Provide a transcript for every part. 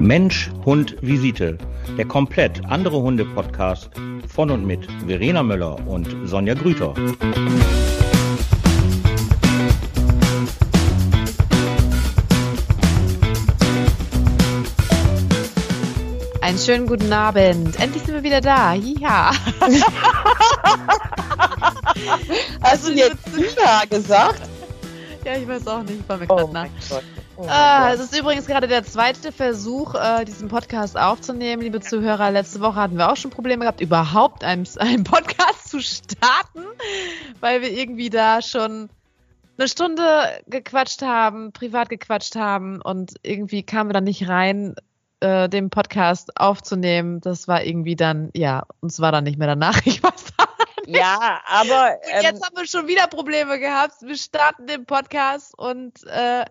Mensch, Hund, Visite. Der komplett andere Hunde-Podcast von und mit Verena Möller und Sonja Grüter. Einen schönen guten Abend. Endlich sind wir wieder da. Ja. Hast du jetzt ja gesagt? Ja, ich weiß auch nicht. Ich war mir Oh gerade mein nach. Gott. Oh Ah, es ist übrigens gerade der zweite Versuch, äh, diesen Podcast aufzunehmen, liebe Zuhörer. Letzte Woche hatten wir auch schon Probleme gehabt, überhaupt einen, einen Podcast zu starten, weil wir irgendwie da schon eine Stunde gequatscht haben, privat gequatscht haben und irgendwie kamen wir dann nicht rein, äh, den Podcast aufzunehmen. Das war irgendwie dann, ja, uns war dann nicht mehr danach. Ich weiß Ja, aber und ähm, jetzt haben wir schon wieder Probleme gehabt. Wir starten den Podcast und äh,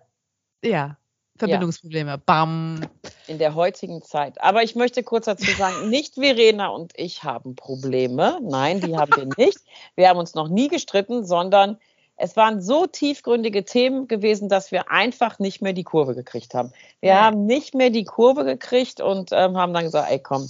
ja, Verbindungsprobleme. Bam. in der heutigen Zeit. Aber ich möchte kurz dazu sagen, nicht Verena und ich haben Probleme. Nein, die haben wir nicht. Wir haben uns noch nie gestritten, sondern es waren so tiefgründige Themen gewesen, dass wir einfach nicht mehr die Kurve gekriegt haben. Wir Ja. haben nicht mehr die Kurve gekriegt und ähm, haben dann gesagt, ey komm,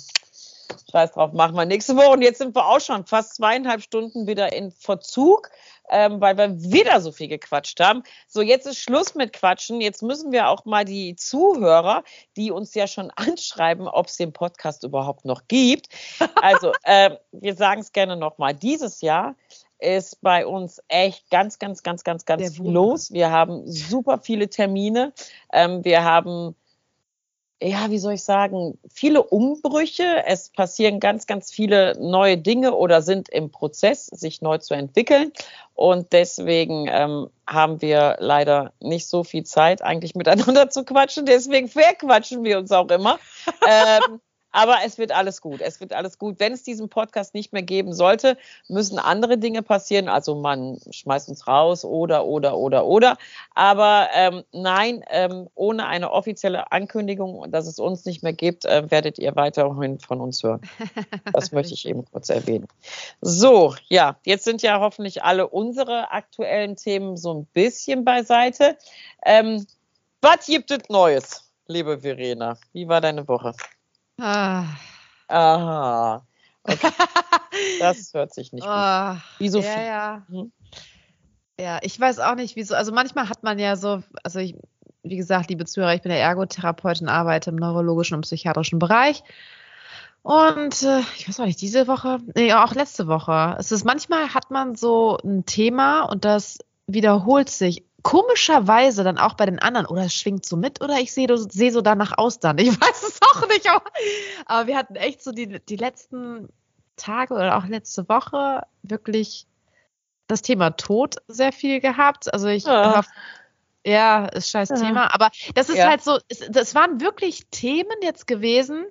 scheiß drauf, machen wir nächste Woche. Und jetzt sind wir auch schon fast zweieinhalb Stunden wieder in Verzug, ähm, weil wir wieder so viel gequatscht haben. So, jetzt ist Schluss mit Quatschen. Jetzt müssen wir auch mal die Zuhörer, die uns ja schon anschreiben, ob es den Podcast überhaupt noch gibt. Also, ähm, wir sagen es gerne nochmal. Dieses Jahr ist bei uns echt ganz, ganz, ganz, ganz, ganz viel los. Wir haben super viele Termine. Ähm, wir haben ja, wie soll ich sagen, viele Umbrüche. Es passieren ganz, ganz viele neue Dinge oder sind im Prozess, sich neu zu entwickeln. Und deswegen ähm, haben wir leider nicht so viel Zeit, eigentlich miteinander zu quatschen. Deswegen verquatschen wir uns auch immer. ähm, aber es wird alles gut. Es wird alles gut. Wenn es diesen Podcast nicht mehr geben sollte, müssen andere Dinge passieren. Also man schmeißt uns raus oder, oder, oder, oder. Aber ähm, nein, ähm, ohne eine offizielle Ankündigung, dass es uns nicht mehr gibt, äh, werdet ihr weiterhin von uns hören. Das möchte ich eben kurz erwähnen. So, ja, jetzt sind ja hoffentlich alle unsere aktuellen Themen so ein bisschen beiseite. Ähm, was gibt es Neues, liebe Verena? Wie war deine Woche? Ah. Aha. Okay, das hört sich nicht gut. Ah. Wie so ja, viel. ja. Mhm. Ja, ich weiß auch nicht, wieso. Also manchmal hat man ja so, also ich, wie gesagt, liebe Zuhörer, ich bin ja Ergotherapeutin, arbeite im neurologischen und psychiatrischen Bereich. Und äh, ich weiß auch nicht, diese Woche, nee, auch letzte Woche. Es ist manchmal hat man so ein Thema und das wiederholt sich komischerweise dann auch bei den anderen oder es schwingt so mit oder ich sehe sehe so danach aus dann. Ich weiß es auch nicht, aber, aber wir hatten echt so die, die letzten Tage oder auch letzte Woche wirklich das Thema Tod sehr viel gehabt. Also ich Ja. hab, ja, ist scheiß Ja. Thema, aber das ist Ja. halt so, es, das waren wirklich Themen jetzt gewesen,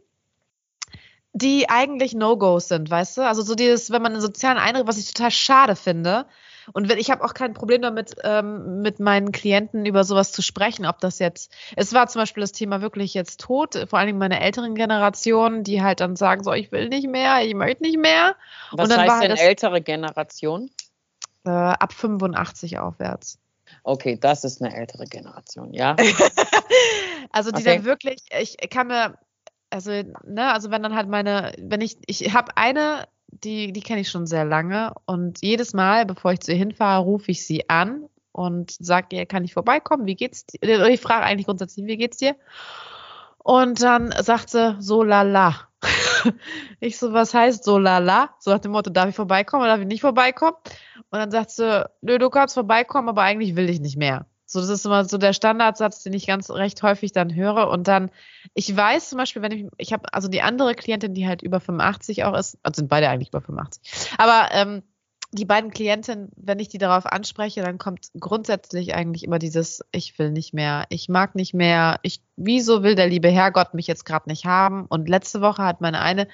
die eigentlich No-Gos sind, weißt du? Also so dieses, wenn man in sozialen Einrichtungen, was ich total schade finde. Und wenn, ich habe auch kein Problem damit, ähm, mit meinen Klienten über sowas zu sprechen, ob das jetzt, es war zum Beispiel das Thema wirklich jetzt tot, vor allen Dingen meine älteren Generationen, die halt dann sagen, so, ich will nicht mehr, ich möchte nicht mehr. Was und dann heißt war denn das- ältere Generation? Äh, ab 85 aufwärts. Okay, das ist eine ältere Generation, ja. Also die Okay. dann wirklich, ich kann mir, also, ne, also wenn dann halt meine, wenn ich, ich habe eine, die, die kenne ich schon sehr lange und jedes Mal, bevor ich zu ihr hinfahre, rufe ich sie an und sage ihr, kann ich vorbeikommen? Wie geht's dir? Ich frage eigentlich grundsätzlich, wie geht's dir? Und dann sagt sie, so lala. Ich so, was heißt so lala? So nach dem Motto, darf ich vorbeikommen oder darf ich nicht vorbeikommen? Und dann sagt sie, nö, du kannst vorbeikommen, aber eigentlich will ich nicht mehr. So, das ist immer so der Standardsatz, den ich ganz recht häufig dann höre. Und dann, ich weiß zum Beispiel, wenn ich, ich habe, also die andere Klientin, die halt über 85 auch ist, also sind beide eigentlich über 85, aber ähm, die beiden Klientinnen, wenn ich die darauf anspreche, dann kommt grundsätzlich eigentlich immer dieses, ich will nicht mehr, ich mag nicht mehr, ich, wieso will der liebe Herrgott mich jetzt gerade nicht haben? Und letzte Woche hat meine eine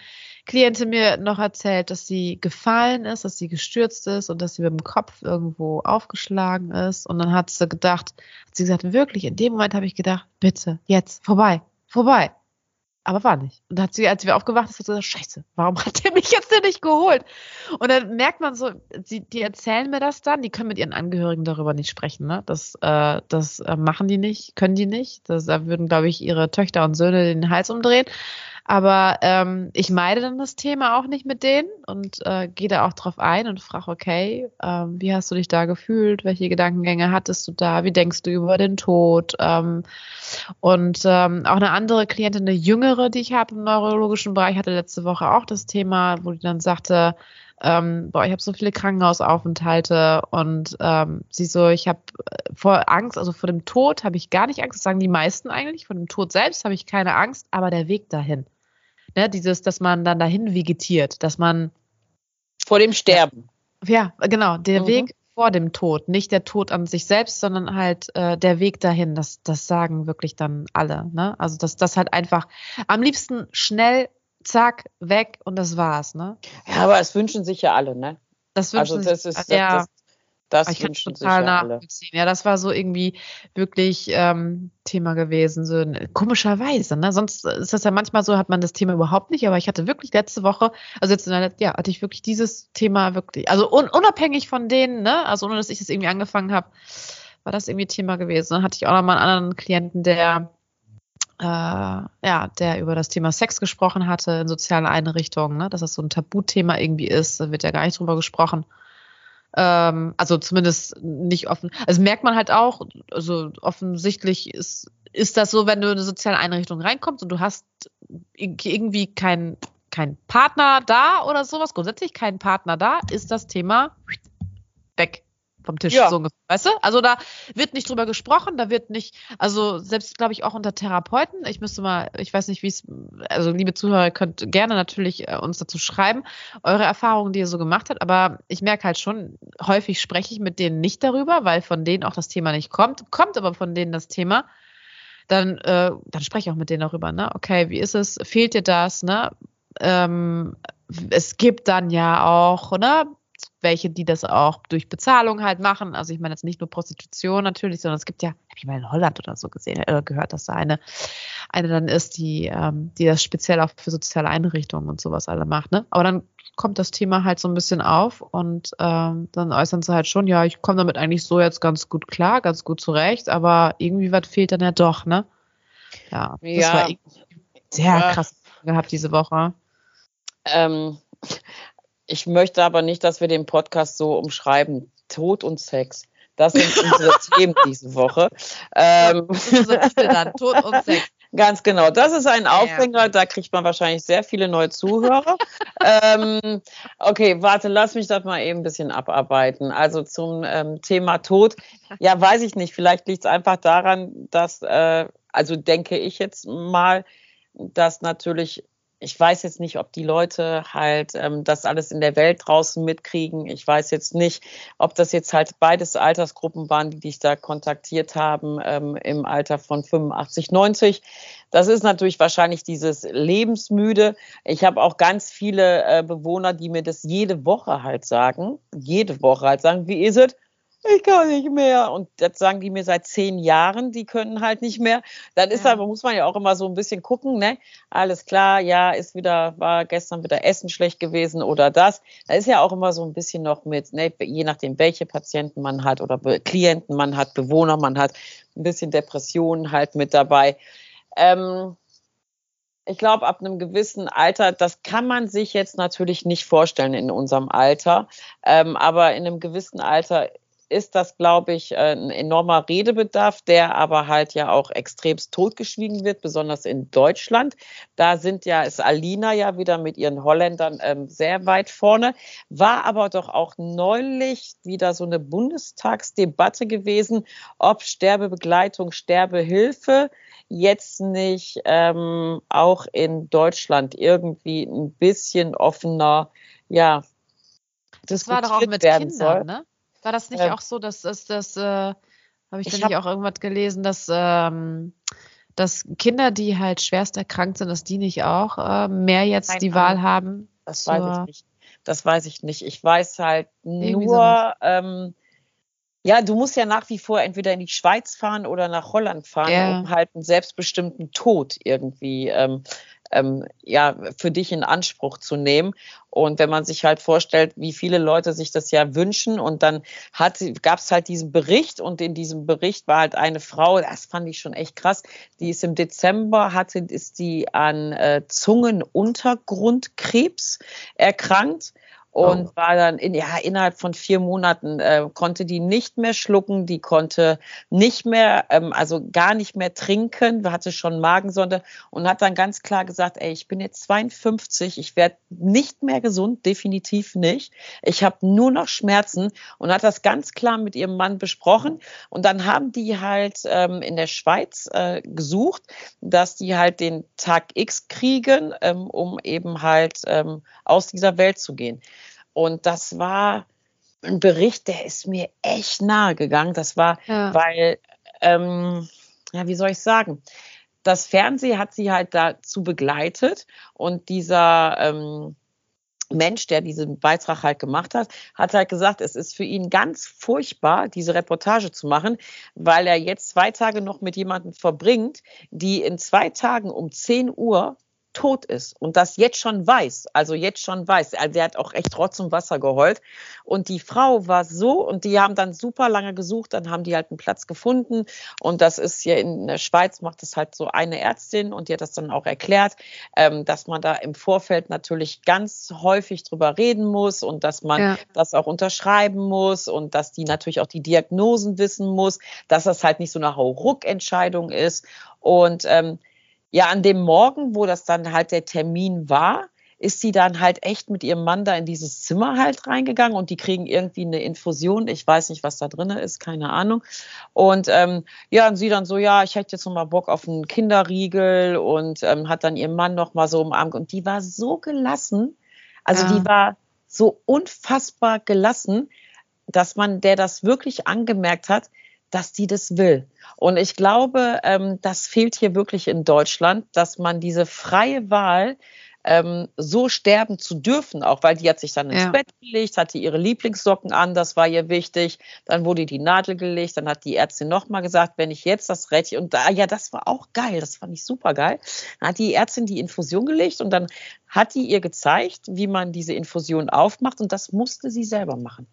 Klientin mir noch erzählt, dass sie gefallen ist, dass sie gestürzt ist und dass sie mit dem Kopf irgendwo aufgeschlagen ist. Und dann hat sie gedacht, hat sie gesagt, wirklich, in dem Moment habe ich gedacht, bitte, jetzt, vorbei, vorbei. aber war nicht. Und hat sie, als wir aufgewacht sind, hat sie gesagt, scheiße, warum hat der mich jetzt denn nicht geholt? Und dann merkt man so, sie, die erzählen mir das dann, die können mit ihren Angehörigen darüber nicht sprechen. Ne? Das, äh, das äh, machen die nicht, können die nicht. Das, da würden, glaube ich, ihre Töchter und Söhne den Hals umdrehen. Aber ähm, ich meide dann das Thema auch nicht mit denen und äh, gehe da auch drauf ein und frage, okay, ähm, wie hast du dich da gefühlt? Welche Gedankengänge hattest du da? Wie denkst du über den Tod? Ähm, und ähm, auch eine andere Klientin, eine jüngere, die ich habe im neurologischen Bereich, hatte letzte Woche auch das Thema, wo die dann sagte, ähm, boah, ich habe so viele Krankenhausaufenthalte und ähm, sie so, ich habe äh, vor Angst, also vor dem Tod habe ich gar nicht Angst, das sagen die meisten eigentlich, vor dem Tod selbst habe ich keine Angst, aber der Weg dahin. Ne, dieses, dass man dann dahin vegetiert, dass man vor dem Sterben. Ja, genau, der mhm. Weg vor dem Tod, nicht der Tod an sich selbst, sondern halt äh, der Weg dahin. Das, das sagen wirklich dann alle. Ne? Also dass das halt einfach am liebsten schnell, zack, weg und das war's. Ne? Ja, aber es wünschen sich ja alle, ne? Das wünschen also das sich, ist, ja. das, das ich wünschen total sich nachvollziehen. Ja, das war so irgendwie wirklich ähm, Thema gewesen. So komischerweise, ne? Sonst ist das ja manchmal so, hat man das Thema überhaupt nicht, aber ich hatte wirklich letzte Woche, also jetzt in der, ja, hatte ich wirklich dieses Thema wirklich, also un, unabhängig von denen, ne? Also ohne dass ich es irgendwie angefangen habe, war das irgendwie Thema gewesen. Dann hatte ich auch noch mal einen anderen Klienten, der äh, ja, der über das Thema Sex gesprochen hatte in sozialen Einrichtungen, ne? dass das so ein Tabuthema irgendwie ist, da wird ja gar nicht drüber gesprochen. Ähm, also zumindest nicht offen. Also merkt man halt auch, also offensichtlich ist, ist das so, wenn du in eine soziale Einrichtung reinkommst und du hast irgendwie keinen kein Partner da oder sowas, grundsätzlich keinen Partner da, ist das Thema weg vom Tisch ja. so ungefähr, weißt du? Also da wird nicht drüber gesprochen, da wird nicht, also selbst glaube ich auch unter Therapeuten, ich müsste mal, ich weiß nicht, wie es, also liebe Zuhörer, könnt gerne natürlich äh, uns dazu schreiben, eure Erfahrungen, die ihr so gemacht habt, aber ich merke halt schon, häufig spreche ich mit denen nicht darüber, weil von denen auch das Thema nicht kommt, kommt aber von denen das Thema, dann, äh, dann spreche ich auch mit denen darüber, ne? Okay, wie ist es? Fehlt dir das, ne? Ähm, es gibt dann ja auch, ne? Welche, die das auch durch Bezahlung halt machen. Also ich meine jetzt nicht nur Prostitution natürlich, sondern es gibt ja, habe ich mal in Holland oder so gesehen, äh, gehört, dass da eine, eine dann ist, die, ähm, die das speziell auch für soziale Einrichtungen und sowas alle macht. Ne? Aber dann kommt das Thema halt so ein bisschen auf und ähm, dann äußern sie halt schon, ja, ich komme damit eigentlich so jetzt ganz gut klar, ganz gut zurecht, aber irgendwie was fehlt dann ja doch, ne? Ja, das ja. war sehr ja. krass gehabt diese Woche. Ähm, ich möchte aber nicht, dass wir den Podcast so umschreiben. Tod und Sex. Das sind unsere Themen diese Woche. Ähm, dann, Tod und Sex. Ganz genau. Das ist ein Aufhänger, da kriegt man wahrscheinlich sehr viele neue Zuhörer. ähm, okay, warte, lass mich das mal eben ein bisschen abarbeiten. Also zum ähm, Thema Tod. Ja, weiß ich nicht. Vielleicht liegt es einfach daran, dass, äh, also denke ich jetzt mal, dass natürlich ich weiß jetzt nicht, ob die Leute halt ähm, das alles in der Welt draußen mitkriegen. Ich weiß jetzt nicht, ob das jetzt halt beides Altersgruppen waren, die dich da kontaktiert haben ähm, im Alter von 85, 90. Das ist natürlich wahrscheinlich dieses Lebensmüde. Ich habe auch ganz viele äh, Bewohner, die mir das jede Woche halt sagen, jede Woche halt sagen, wie ist es? Ich kann nicht mehr. Und das sagen die mir seit zehn Jahren, die können halt nicht mehr. Dann ist ja. aber, muss man ja auch immer so ein bisschen gucken, ne? Alles klar, ja, ist wieder, war gestern wieder Essen schlecht gewesen oder das. Da ist ja auch immer so ein bisschen noch mit, ne, je nachdem, welche Patienten man hat oder Klienten man hat, Bewohner man hat, ein bisschen Depressionen halt mit dabei. Ähm, ich glaube, ab einem gewissen Alter, das kann man sich jetzt natürlich nicht vorstellen in unserem Alter, ähm, aber in einem gewissen Alter ist das, glaube ich, äh, ein enormer Redebedarf, der aber halt ja auch extremst totgeschwiegen wird, besonders in Deutschland. Da sind ja, ist Alina ja wieder mit ihren Holländern ähm, sehr weit vorne, war aber doch auch neulich wieder so eine Bundestagsdebatte gewesen, ob Sterbebegleitung, Sterbehilfe jetzt nicht ähm, auch in Deutschland irgendwie ein bisschen offener, ja, das war doch auch mit Kindern, soll. ne? War das nicht ähm, auch so, dass das, das äh, habe ich, ich nicht auch irgendwas gelesen, dass, ähm, dass Kinder, die halt schwerst erkrankt sind, dass die nicht auch äh, mehr jetzt die Wahl haben? Das weiß ich nicht. Das weiß ich nicht. Ich weiß halt nur, ähm, Ja, du musst ja nach wie vor entweder in die Schweiz fahren oder nach Holland fahren, Ja. um halt einen selbstbestimmten Tod irgendwie ähm, ähm, ja, für dich in Anspruch zu nehmen. Und wenn man sich halt vorstellt, wie viele Leute sich das ja wünschen und dann gab es halt diesen Bericht und in diesem Bericht war halt eine Frau, das fand ich schon echt krass, die ist im Dezember, hatte, ist die an äh, Zungenuntergrundkrebs erkrankt und Oh. war dann in, ja, innerhalb von vier Monaten äh, konnte die nicht mehr schlucken, die konnte nicht mehr, ähm, also gar nicht mehr trinken, hatte schon Magensonde und hat dann ganz klar gesagt, ey, ich bin jetzt 52, ich werde nicht mehr gesund, definitiv nicht. Ich habe nur noch Schmerzen und hat das ganz klar mit ihrem Mann besprochen. Und dann haben die halt ähm, in der Schweiz äh, gesucht, dass die halt den Tag X kriegen, ähm, um eben halt ähm, aus dieser Welt zu gehen. Und das war ein Bericht, der ist mir echt nahe gegangen. Das war, Ja. weil, ähm, ja, wie soll ich sagen? Das Fernsehen hat sie halt dazu begleitet und dieser ähm, Mensch, der diesen Beitrag halt gemacht hat, hat halt gesagt, es ist für ihn ganz furchtbar, diese Reportage zu machen, weil er jetzt zwei Tage noch mit jemandem verbringt, die in zwei Tagen um 10 Uhr tot ist und das jetzt schon weiß, also jetzt schon weiß. Also der hat auch echt Rotz und Wasser geheult. Und die Frau war so, und die haben dann super lange gesucht, dann haben die halt einen Platz gefunden. Und das ist hier in der Schweiz, macht es halt so eine Ärztin und die hat das dann auch erklärt, ähm, dass man da im Vorfeld natürlich ganz häufig drüber reden muss und dass man Ja. das auch unterschreiben muss und dass die natürlich auch die Diagnosen wissen muss, dass das halt nicht so eine Hauruck-Entscheidung ist. Und ähm, ja, an dem Morgen, wo das dann halt der Termin war, ist sie dann halt echt mit ihrem Mann da in dieses Zimmer halt reingegangen und die kriegen irgendwie eine Infusion. Ich weiß nicht, was da drin ist, keine Ahnung. Und ähm, ja, und sie dann so, ja, ich hätte jetzt noch mal Bock auf einen Kinderriegel und ähm, hat dann ihren Mann noch mal so umarmt und die war so gelassen, also Ja. die war so unfassbar gelassen, dass man, der das wirklich angemerkt hat, dass die das will. Und ich glaube, ähm, das fehlt hier wirklich in Deutschland, dass man diese freie Wahl ähm, so sterben zu dürfen, auch weil die hat sich dann ins Ja. Bett gelegt, hatte ihre Lieblingssocken an, das war ihr wichtig. Dann wurde die Nadel gelegt, dann hat die Ärztin nochmal gesagt, wenn ich jetzt das Rädchen und da, ja, das war auch geil, das fand ich super geil. Dann hat die Ärztin die Infusion gelegt und dann hat die ihr gezeigt, wie man diese Infusion aufmacht und das musste sie selber machen.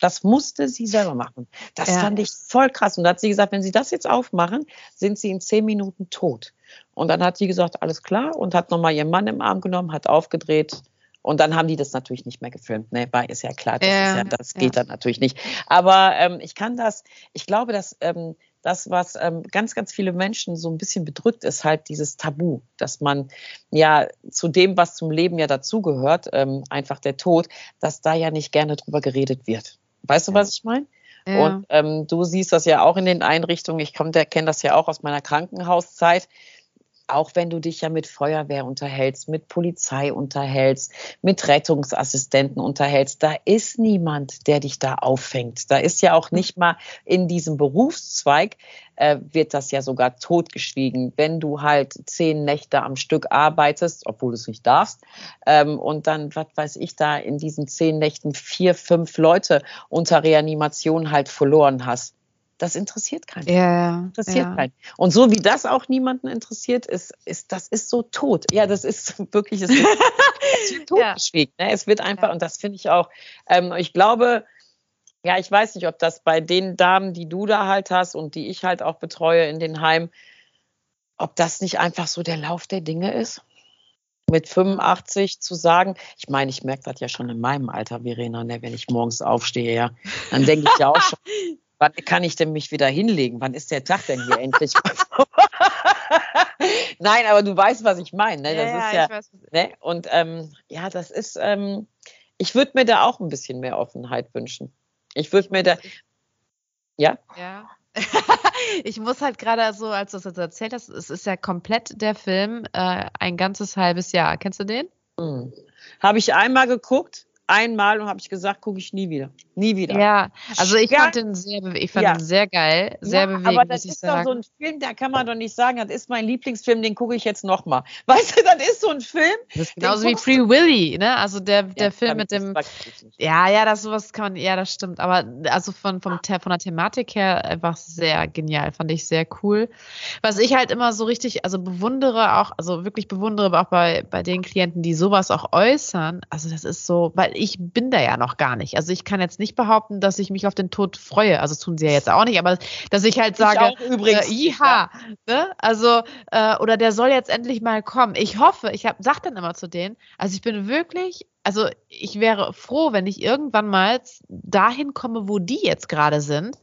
Das musste sie selber machen. Das Ja. fand ich voll krass. Und da hat sie gesagt, wenn Sie das jetzt aufmachen, sind Sie in zehn Minuten tot. Und dann hat sie gesagt, alles klar und hat nochmal ihren Mann im Arm genommen, hat aufgedreht. Und dann haben die das natürlich nicht mehr gefilmt. Ne? War, ist ja klar, das, Ja, ist ja, das geht dann natürlich nicht. Aber ähm, ich kann das, ich glaube, dass ähm, das, was ähm, ganz, ganz viele Menschen so ein bisschen bedrückt, ist halt dieses Tabu, dass man ja zu dem, was zum Leben ja dazugehört, ähm, einfach der Tod, dass da ja nicht gerne drüber geredet wird. Weißt du, was ich meine? Ja. Und ähm, du siehst das ja auch in den Einrichtungen. Ich kenne das ja auch aus meiner Krankenhauszeit. Auch wenn du dich ja mit Feuerwehr unterhältst, mit Polizei unterhältst, mit Rettungsassistenten unterhältst, da ist niemand, der dich da auffängt. Da ist ja auch nicht mal in diesem Berufszweig, äh, wird das ja sogar totgeschwiegen, wenn du halt zehn Nächte am Stück arbeitest, obwohl du es nicht darfst, ähm, und dann, was weiß ich, da in diesen zehn Nächten vier, fünf Leute unter Reanimation halt verloren hast. Das interessiert keinen. ja, ja. Interessiert ja. keinen. Und so wie das auch niemanden interessiert, ist, ist das ist so tot. Ja, das ist wirklich, es wird totgeschwiegen. Ne? Es wird einfach, Ja. und das finde ich auch, ähm, ich glaube, ja, ich weiß nicht, ob das bei den Damen, die du da halt hast und die ich halt auch betreue in den Heimen, ob das nicht einfach so der Lauf der Dinge ist. Mit 85 zu sagen, ich meine, ich merke das ja schon in meinem Alter, Verena, ne, wenn ich morgens aufstehe, ja, dann denke ich ja auch schon, wann kann ich denn mich wieder hinlegen? Wann ist der Tag denn hier endlich? Nein, aber du weißt, was ich meine. Ne? Das ja, ist ja, weiß, ne? Und ähm, ja, das ist, ähm, ich würde mir da auch ein bisschen mehr Offenheit wünschen. Ich würde mir da, ja, Ja. ich muss halt gerade so, als du es jetzt erzählt hast, es ist ja komplett der Film äh, ein ganzes halbes Jahr. Kennst du den? hm. habe ich einmal geguckt, einmal und habe ich gesagt, gucke ich nie wieder. Nie wieder. Ja, also ich fand den sehr, ich fand Ja. den sehr geil, sehr ja, bewegend, aber das ist doch sagen. so ein Film, da kann man doch nicht sagen, das ist mein Lieblingsfilm, den gucke ich jetzt nochmal. Weißt du, das ist so ein Film. das ist genauso wie Free Willy, ne? Also der, der Ja, Film mit dem, ja, ja, das sowas kann man, ja, das stimmt. Aber also von, vom, von der Thematik her einfach sehr genial, fand ich sehr cool. Was ich halt immer so richtig, also bewundere auch, also wirklich bewundere, aber auch bei, bei den Klienten, die sowas auch äußern, also das ist so, weil ich bin da ja noch gar nicht. Also ich kann jetzt nicht behaupten, dass ich mich auf den Tod freue. Also das tun sie ja jetzt auch nicht, aber dass ich halt sage, ich übrigens. äh, Iha, ne? Also, äh, oder der soll jetzt endlich mal kommen. Ich hoffe, ich hab, sag dann immer zu denen, also ich bin wirklich, also ich wäre froh, wenn ich irgendwann mal dahin komme, wo die jetzt gerade sind,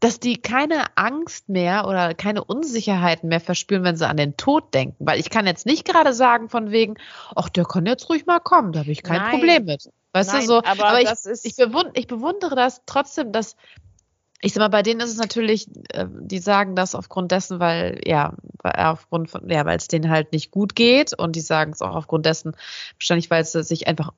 dass die keine Angst mehr oder keine Unsicherheiten mehr verspüren, wenn sie an den Tod denken. Weil ich kann jetzt nicht gerade sagen von wegen, ach, der kann jetzt ruhig mal kommen, da habe ich kein Nein. Problem mit. Weißt Nein, du, so, aber, aber ich, ich, bewund, ich bewundere das trotzdem, dass ich sag mal, bei denen ist es natürlich, äh, die sagen das aufgrund dessen, weil, ja, weil, aufgrund von, ja, weil es denen halt nicht gut geht und die sagen es auch aufgrund dessen, wahrscheinlich, weil sie sich einfach,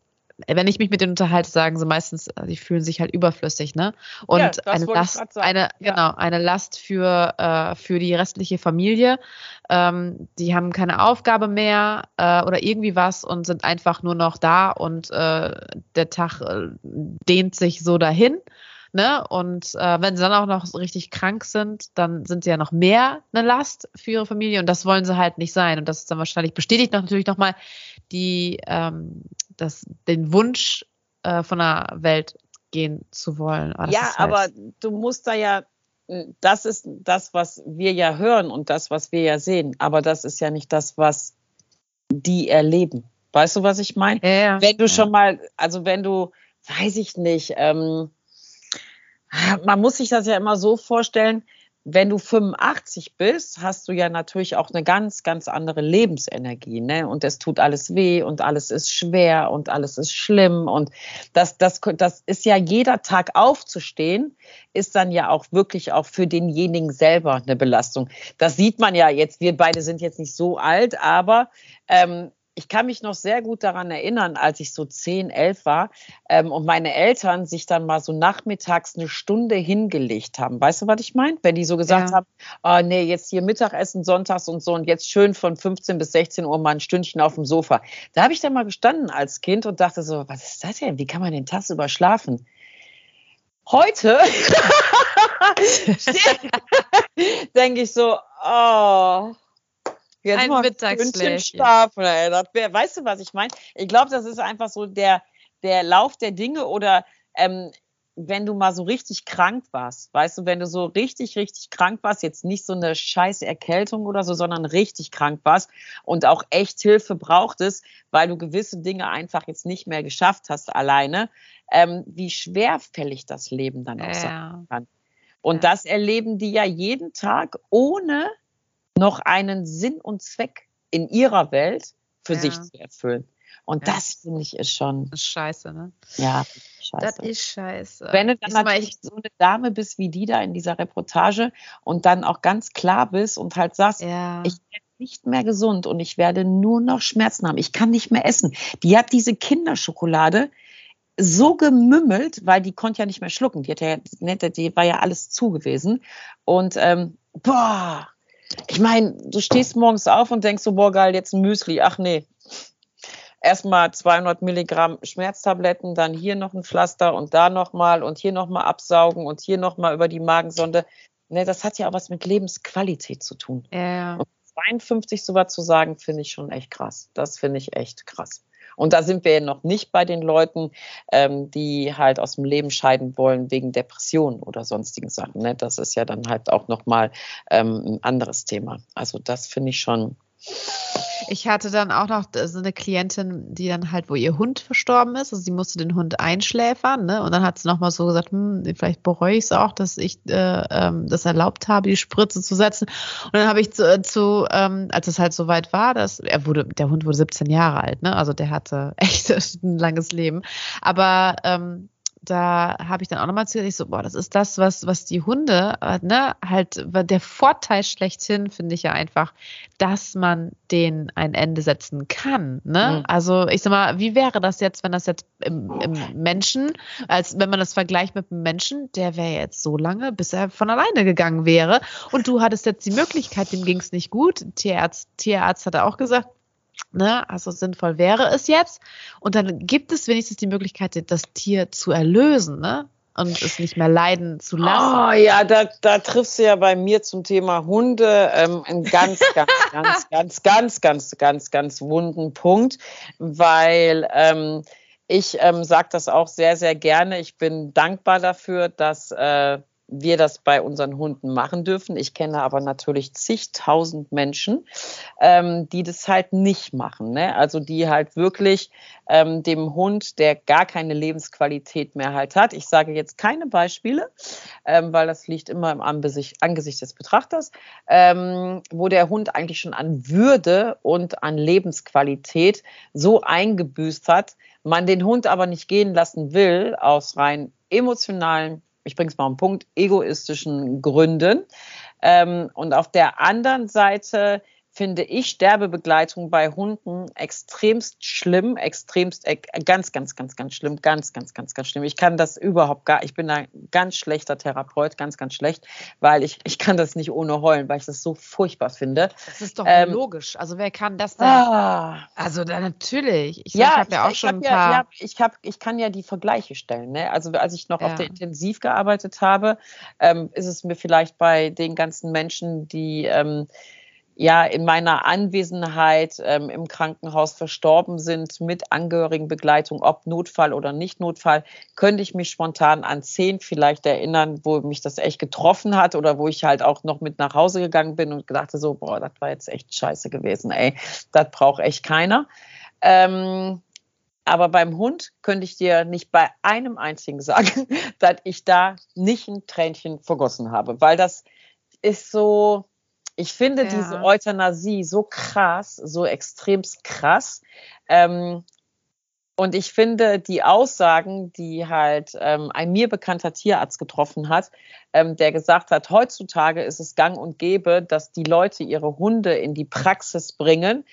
wenn ich mich mit denen unterhalte, sagen sie meistens, äh, die fühlen sich halt überflüssig, ne? Und Ja, eine Last, eine, Ja. genau, eine Last für, äh, für die restliche Familie. Ähm, die haben keine Aufgabe mehr äh, oder irgendwie was und sind einfach nur noch da und äh, der Tag äh, dehnt sich so dahin. Ne? Und äh, wenn sie dann auch noch richtig krank sind, dann sind sie ja noch mehr eine Last für ihre Familie und das wollen sie halt nicht sein. Und das ist dann wahrscheinlich bestätigt noch, natürlich nochmal die, ähm, das, den Wunsch äh, von der Welt gehen zu wollen. Aber das ja, halt, aber du musst da ja, das ist das, was wir ja hören und das, was wir ja sehen. Aber das ist ja nicht das, was die erleben. Weißt du, was ich meine? ja, ja, Wenn du schon mal, also wenn du, weiß ich nicht, ähm, man muss sich das ja immer so vorstellen, wenn du 85 bist, hast du ja natürlich auch eine ganz, ganz andere Lebensenergie, ne? Und es tut alles weh und alles ist schwer und alles ist schlimm und das, das, das ist ja jeder Tag aufzustehen, ist dann ja auch wirklich auch für denjenigen selber eine Belastung. Das sieht man ja jetzt. Wir beide sind jetzt nicht so alt, aber ähm, ich kann mich noch sehr gut daran erinnern, als ich so 10, 11 war ähm, und meine Eltern sich dann mal so nachmittags eine Stunde hingelegt haben. Weißt du, was ich meine? Wenn die so gesagt Ja. haben, oh nee, jetzt hier Mittagessen sonntags und so und jetzt schön von 15 bis 16 Uhr mal ein Stündchen auf dem Sofa. Da habe ich dann mal gestanden als Kind und dachte so, was ist das denn? Wie kann man den tagsüber schlafen? Heute denke ich so, oh, jetzt Ein Mittagsschläfchen. Schlafen. Ey. Das weißt du, was ich meine? Ich glaube, das ist einfach so der, der Lauf der Dinge oder ähm, wenn du mal so richtig krank warst, weißt du, wenn du so richtig, richtig krank warst, jetzt nicht so eine scheiß Erkältung oder so, sondern richtig krank warst und auch echt Hilfe brauchtest, weil du gewisse Dinge einfach jetzt nicht mehr geschafft hast alleine, ähm, wie schwerfällig das Leben dann auch sein ja. und Ja. das erleben die ja jeden Tag, ohne noch einen Sinn und Zweck in ihrer Welt für Ja. sich zu erfüllen. Und Ja. das finde ich ist schon, Das ist scheiße, ne? ja, scheiße. Das ist scheiße. Wenn du dann Ich sag mal, natürlich ich- so eine Dame bist wie die da in dieser Reportage und dann auch ganz klar bist und halt sagst, ja. ich werde nicht mehr gesund und ich werde nur noch Schmerzen haben. Ich kann nicht mehr essen. Die hat diese Kinderschokolade so gemümmelt, weil die konnte ja nicht mehr schlucken. Die, hat ja, die war ja alles zu gewesen. Und ähm, boah, ich meine, du stehst morgens auf und denkst so, boah, geil, jetzt ein Müsli. Ach nee. Erstmal 200 Milligramm Schmerztabletten, dann hier noch ein Pflaster und da nochmal und hier nochmal absaugen und hier nochmal über die Magensonde. Ne, das hat ja auch was mit Lebensqualität zu tun. ja. Und 52 sowas zu sagen, finde ich schon echt krass. Das finde ich echt krass. Und da sind wir ja noch nicht bei den Leuten, ähm, die halt aus dem Leben scheiden wollen wegen Depressionen oder sonstigen Sachen. Ne? Das ist ja dann halt auch nochmal ähm, ein anderes Thema. Also das finde ich schon. Ich hatte dann auch noch so eine Klientin, die dann halt, wo ihr Hund verstorben ist, also sie musste den Hund einschläfern, ne? Und dann hat sie nochmal so gesagt, hm, vielleicht bereue ich es auch, dass ich äh, ähm, das erlaubt habe, die Spritze zu setzen. Und dann habe ich zu, äh, zu ähm, als es halt so weit war, dass er wurde, der Hund wurde 17 Jahre alt, ne? Also der hatte echt ein langes Leben. Aber ähm, da habe ich dann auch nochmal erzählt, ich so, boah, das ist das, was, was die Hunde, äh, ne, halt, der Vorteil schlechthin finde ich ja einfach, dass man denen ein Ende setzen kann, ne? Mhm. Also, ich sag mal, wie wäre das jetzt, wenn das jetzt im, im Menschen, als wenn man das vergleicht mit einem Menschen, der wäre jetzt so lange, bis er von alleine gegangen wäre und du hattest jetzt die Möglichkeit, dem ging es nicht gut, Tierarzt, Tierarzt hat er auch gesagt, Ne? Also sinnvoll wäre es jetzt. Und dann gibt es wenigstens die Möglichkeit, das Tier zu erlösen, ne? Und es nicht mehr leiden zu lassen. Oh ja, da, da triffst du ja bei mir zum Thema Hunde ähm, einen ganz, ganz, ganz, ganz, ganz, ganz, ganz, ganz wunden Punkt, weil ähm, ich ähm, sage das auch sehr, sehr gerne. Ich bin dankbar dafür, dass äh, wir das bei unseren Hunden machen dürfen. Ich kenne aber natürlich zigtausend Menschen, ähm, die das halt nicht machen. Ne? Also die halt wirklich ähm, dem Hund, der gar keine Lebensqualität mehr halt hat. Ich sage jetzt keine Beispiele, ähm, weil das liegt immer im Angesicht, Angesicht des Betrachters, ähm, wo der Hund eigentlich schon an Würde und an Lebensqualität so eingebüßt hat, man den Hund aber nicht gehen lassen will aus rein emotionalen ich bringe es mal auf Punkt, egoistischen Gründen. Ähm, und auf der anderen Seite finde ich Sterbebegleitung bei Hunden extremst schlimm, extremst, äh, ganz, ganz, ganz, ganz schlimm, ganz, ganz, ganz, ganz schlimm. Ich kann das überhaupt gar, ich bin ein ganz schlechter Therapeut, ganz, ganz schlecht, weil ich, ich kann das nicht ohne heulen, weil ich das so furchtbar finde. Das ist doch ähm, logisch. Also wer kann das denn? Ah, also da natürlich. Ich, ja, ich habe ja auch ich schon ein paar. Ja, ich, hab, ich kann ja die Vergleiche stellen. Ne? Also als ich noch ja. auf der Intensiv gearbeitet habe, ähm, ist es mir vielleicht bei den ganzen Menschen, die ähm, ja in meiner Anwesenheit ähm, im Krankenhaus verstorben sind mit Angehörigenbegleitung, ob Notfall oder nicht Notfall, könnte ich mich spontan an zehn vielleicht erinnern, wo mich das echt getroffen hat oder wo ich halt auch noch mit nach Hause gegangen bin und gedachte so, boah, das war jetzt echt scheiße gewesen, ey, das braucht echt keiner. Ähm, aber beim Hund könnte ich dir nicht bei einem einzigen sagen, dass ich da nicht ein Tränchen vergossen habe, weil das ist so, ich finde ja. diese Euthanasie so krass, so extremst krass. Ähm, und ich finde die Aussagen, die halt ähm, ein mir bekannter Tierarzt getroffen hat, ähm, der gesagt hat, heutzutage ist es gang und gäbe, dass die Leute ihre Hunde in die Praxis bringen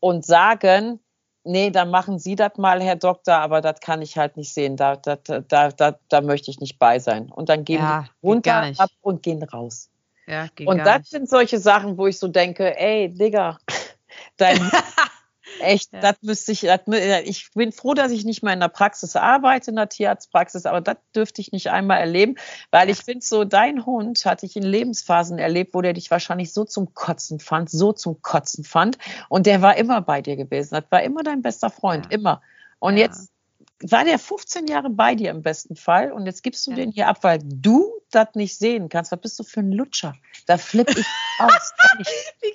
und sagen, nee, dann machen Sie das mal, Herr Doktor, aber das kann ich halt nicht sehen. Da, da, da, da, da möchte ich nicht bei sein. Und dann gehen ja, die runter ab und gehen raus. Ja, und das nicht. sind solche Sachen, wo ich so denke, ey, Digga, dein echt, ja. das müsste ich, das, ich bin froh, dass ich nicht mehr in der Praxis arbeite, in der Tierarztpraxis, aber das dürfte ich nicht einmal erleben, weil ja. ich finde so, dein Hund hatte ich in Lebensphasen erlebt, wo der dich wahrscheinlich so zum Kotzen fand, so zum Kotzen fand und der war immer bei dir gewesen, das war immer dein bester Freund, immer. Und jetzt war der 15 Jahre bei dir im besten Fall und jetzt gibst du ja. den hier ab, weil du das nicht sehen kannst. Was bist du für ein Lutscher? Da flipp ich aus.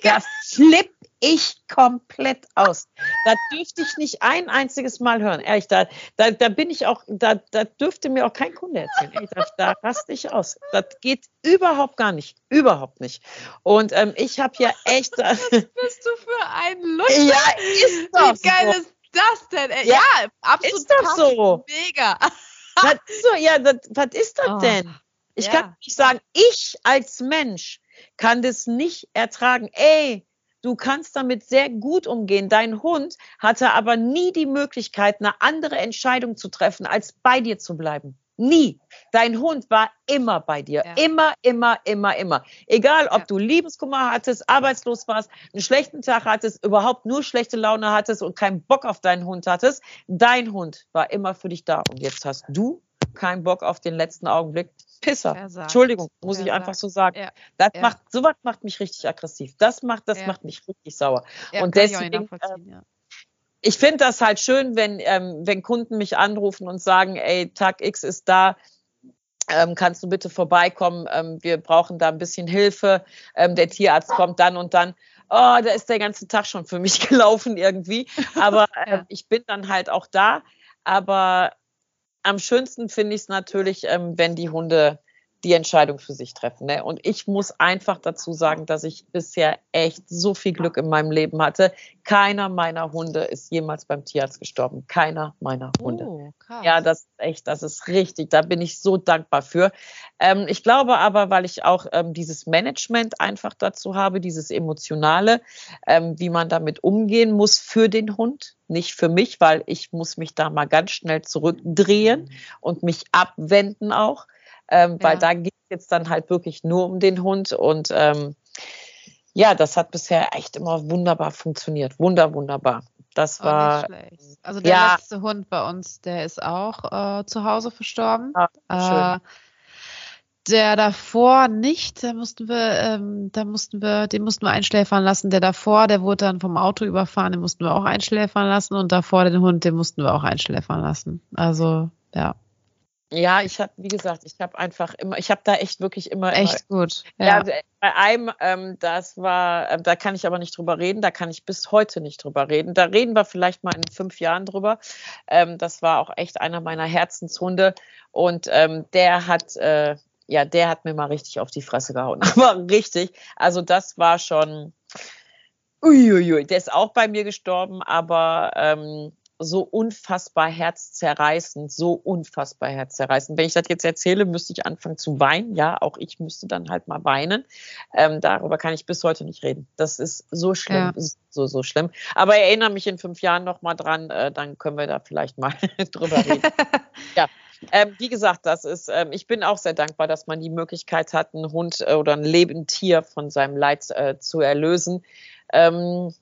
da flipp ich komplett aus. Da dürfte ich nicht ein einziges Mal hören. Ehrlich, da, da, da bin ich auch, da, da dürfte mir auch kein Kunde erzählen. Ey, da, da raste ich aus. Das geht überhaupt gar nicht. Überhaupt nicht. Und ähm, ich habe ja echt. Was bist du für ein Lutscher? Ja, ist doch Wie geil so. ist das denn? Ja, ja absolut. Ist doch so. Mega. Was, so, ja, das, was ist das oh. denn? Ich ja. kann nicht sagen, ich als Mensch kann das nicht ertragen. Ey, du kannst damit sehr gut umgehen. Dein Hund hatte aber nie die Möglichkeit, eine andere Entscheidung zu treffen, als bei dir zu bleiben. Nie. Dein Hund war immer bei dir. Ja. Immer, immer, immer, immer. Egal, ob ja. du Liebeskummer hattest, arbeitslos warst, einen schlechten Tag hattest, überhaupt nur schlechte Laune hattest und keinen Bock auf deinen Hund hattest. Dein Hund war immer für dich da. Und jetzt hast du keinen Bock auf den letzten Augenblick. Pisser. Entschuldigung, muss ich einfach so sagen. Ja. Das macht, sowas macht mich richtig aggressiv. Das macht, das macht mich richtig sauer. und deswegen, ich finde das halt schön, wenn, ähm, wenn Kunden mich anrufen und sagen, ey, Tag X ist da, ähm, kannst du bitte vorbeikommen, ähm, wir brauchen da ein bisschen Hilfe, ähm, der Tierarzt kommt dann und dann. Oh, da ist der ganze Tag schon für mich gelaufen irgendwie. Aber äh, ich bin dann halt auch da. Aber am schönsten finde ich es natürlich, ähm, wenn die Hunde die Entscheidung für sich treffen. Ne? Und ich muss einfach dazu sagen, dass ich bisher echt so viel Glück in meinem Leben hatte. Keiner meiner Hunde ist jemals beim Tierarzt gestorben. Keiner meiner Hunde. Oh, ja, das ist echt, das ist richtig. Da bin ich so dankbar für. Ähm, ich glaube aber, weil ich auch ähm, dieses Management einfach dazu habe, dieses Emotionale, ähm, wie man damit umgehen muss für den Hund, nicht für mich, weil ich muss mich da mal ganz schnell zurückdrehen mhm. und mich abwenden auch ähm, weil da geht es jetzt dann halt wirklich nur um den Hund und ähm, ja, das hat bisher echt immer wunderbar funktioniert. Wunder, wunderbar. Das oh, war. Also der ja, letzte Hund bei uns, der ist auch äh, zu Hause verstorben. Ah, äh, der davor nicht, da mussten wir, ähm, da mussten wir, den mussten wir einschläfern lassen. Der davor, der wurde dann vom Auto überfahren, den mussten wir auch einschläfern lassen und davor den Hund, den mussten wir auch einschläfern lassen. Also ja. Ja, ich habe, wie gesagt, ich habe einfach immer, ich habe da echt wirklich immer. Echt immer, gut. Ja. ja, also, bei einem, ähm, das war, äh, da kann ich aber nicht drüber reden, da kann ich bis heute nicht drüber reden. Da reden wir vielleicht mal in fünf Jahren drüber. Ähm, das war auch echt einer meiner Herzenshunde und ähm, der hat, äh, ja, der hat mir mal richtig auf die Fresse gehauen. Aber richtig, also das war schon. Uiuiui, der ist auch bei mir gestorben, aber ähm, so unfassbar herzzerreißend, so unfassbar herzzerreißend. Wenn ich das jetzt erzähle, müsste ich anfangen zu weinen. Ja, auch ich müsste dann halt mal weinen. Ähm, darüber kann ich bis heute nicht reden. Das ist so schlimm, ja. so, so schlimm. Aber erinnere mich in fünf Jahren noch mal dran, äh, dann können wir da vielleicht mal drüber reden. ja. Ähm, wie gesagt, das ist, ähm, ich bin auch sehr dankbar, dass man die Möglichkeit hat, einen Hund äh, oder ein lebend Tier von seinem Leid äh, zu erlösen. Ähm,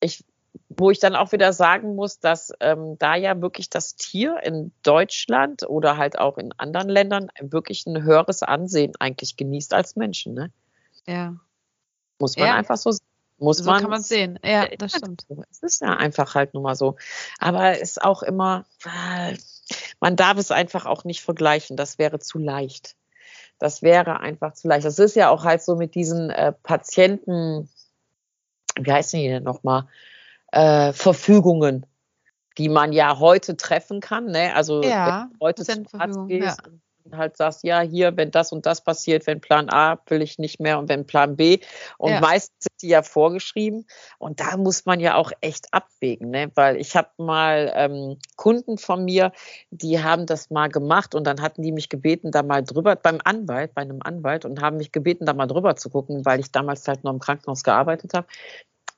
ich wo ich dann auch wieder sagen muss, dass ähm, da ja wirklich das Tier in Deutschland oder halt auch in anderen Ländern wirklich ein höheres Ansehen eigentlich genießt als Menschen. Ne? Ja. Muss man ja. einfach so muss so man. kann man sehen. Ja, das stimmt. Es ist ja einfach halt nur mal so. Aber es ist auch immer, man darf es einfach auch nicht vergleichen. Das wäre zu leicht. Das wäre einfach zu leicht. Das ist ja auch halt so mit diesen äh, Patienten, wie heißen die denn nochmal? Äh, Verfügungen, die man ja heute treffen kann. Ne? Also ja, wenn du heute zum Arzt gehst ja. und halt sagst, ja, hier, wenn das und das passiert, wenn Plan A will ich nicht mehr und wenn Plan B. Und ja. meistens sind die ja vorgeschrieben. Und da muss man ja auch echt abwägen, ne? weil ich habe mal ähm, Kunden von mir, die haben das mal gemacht und dann hatten die mich gebeten, da mal drüber, beim Anwalt, bei einem Anwalt und haben mich gebeten, da mal drüber zu gucken, weil ich damals halt noch im Krankenhaus gearbeitet habe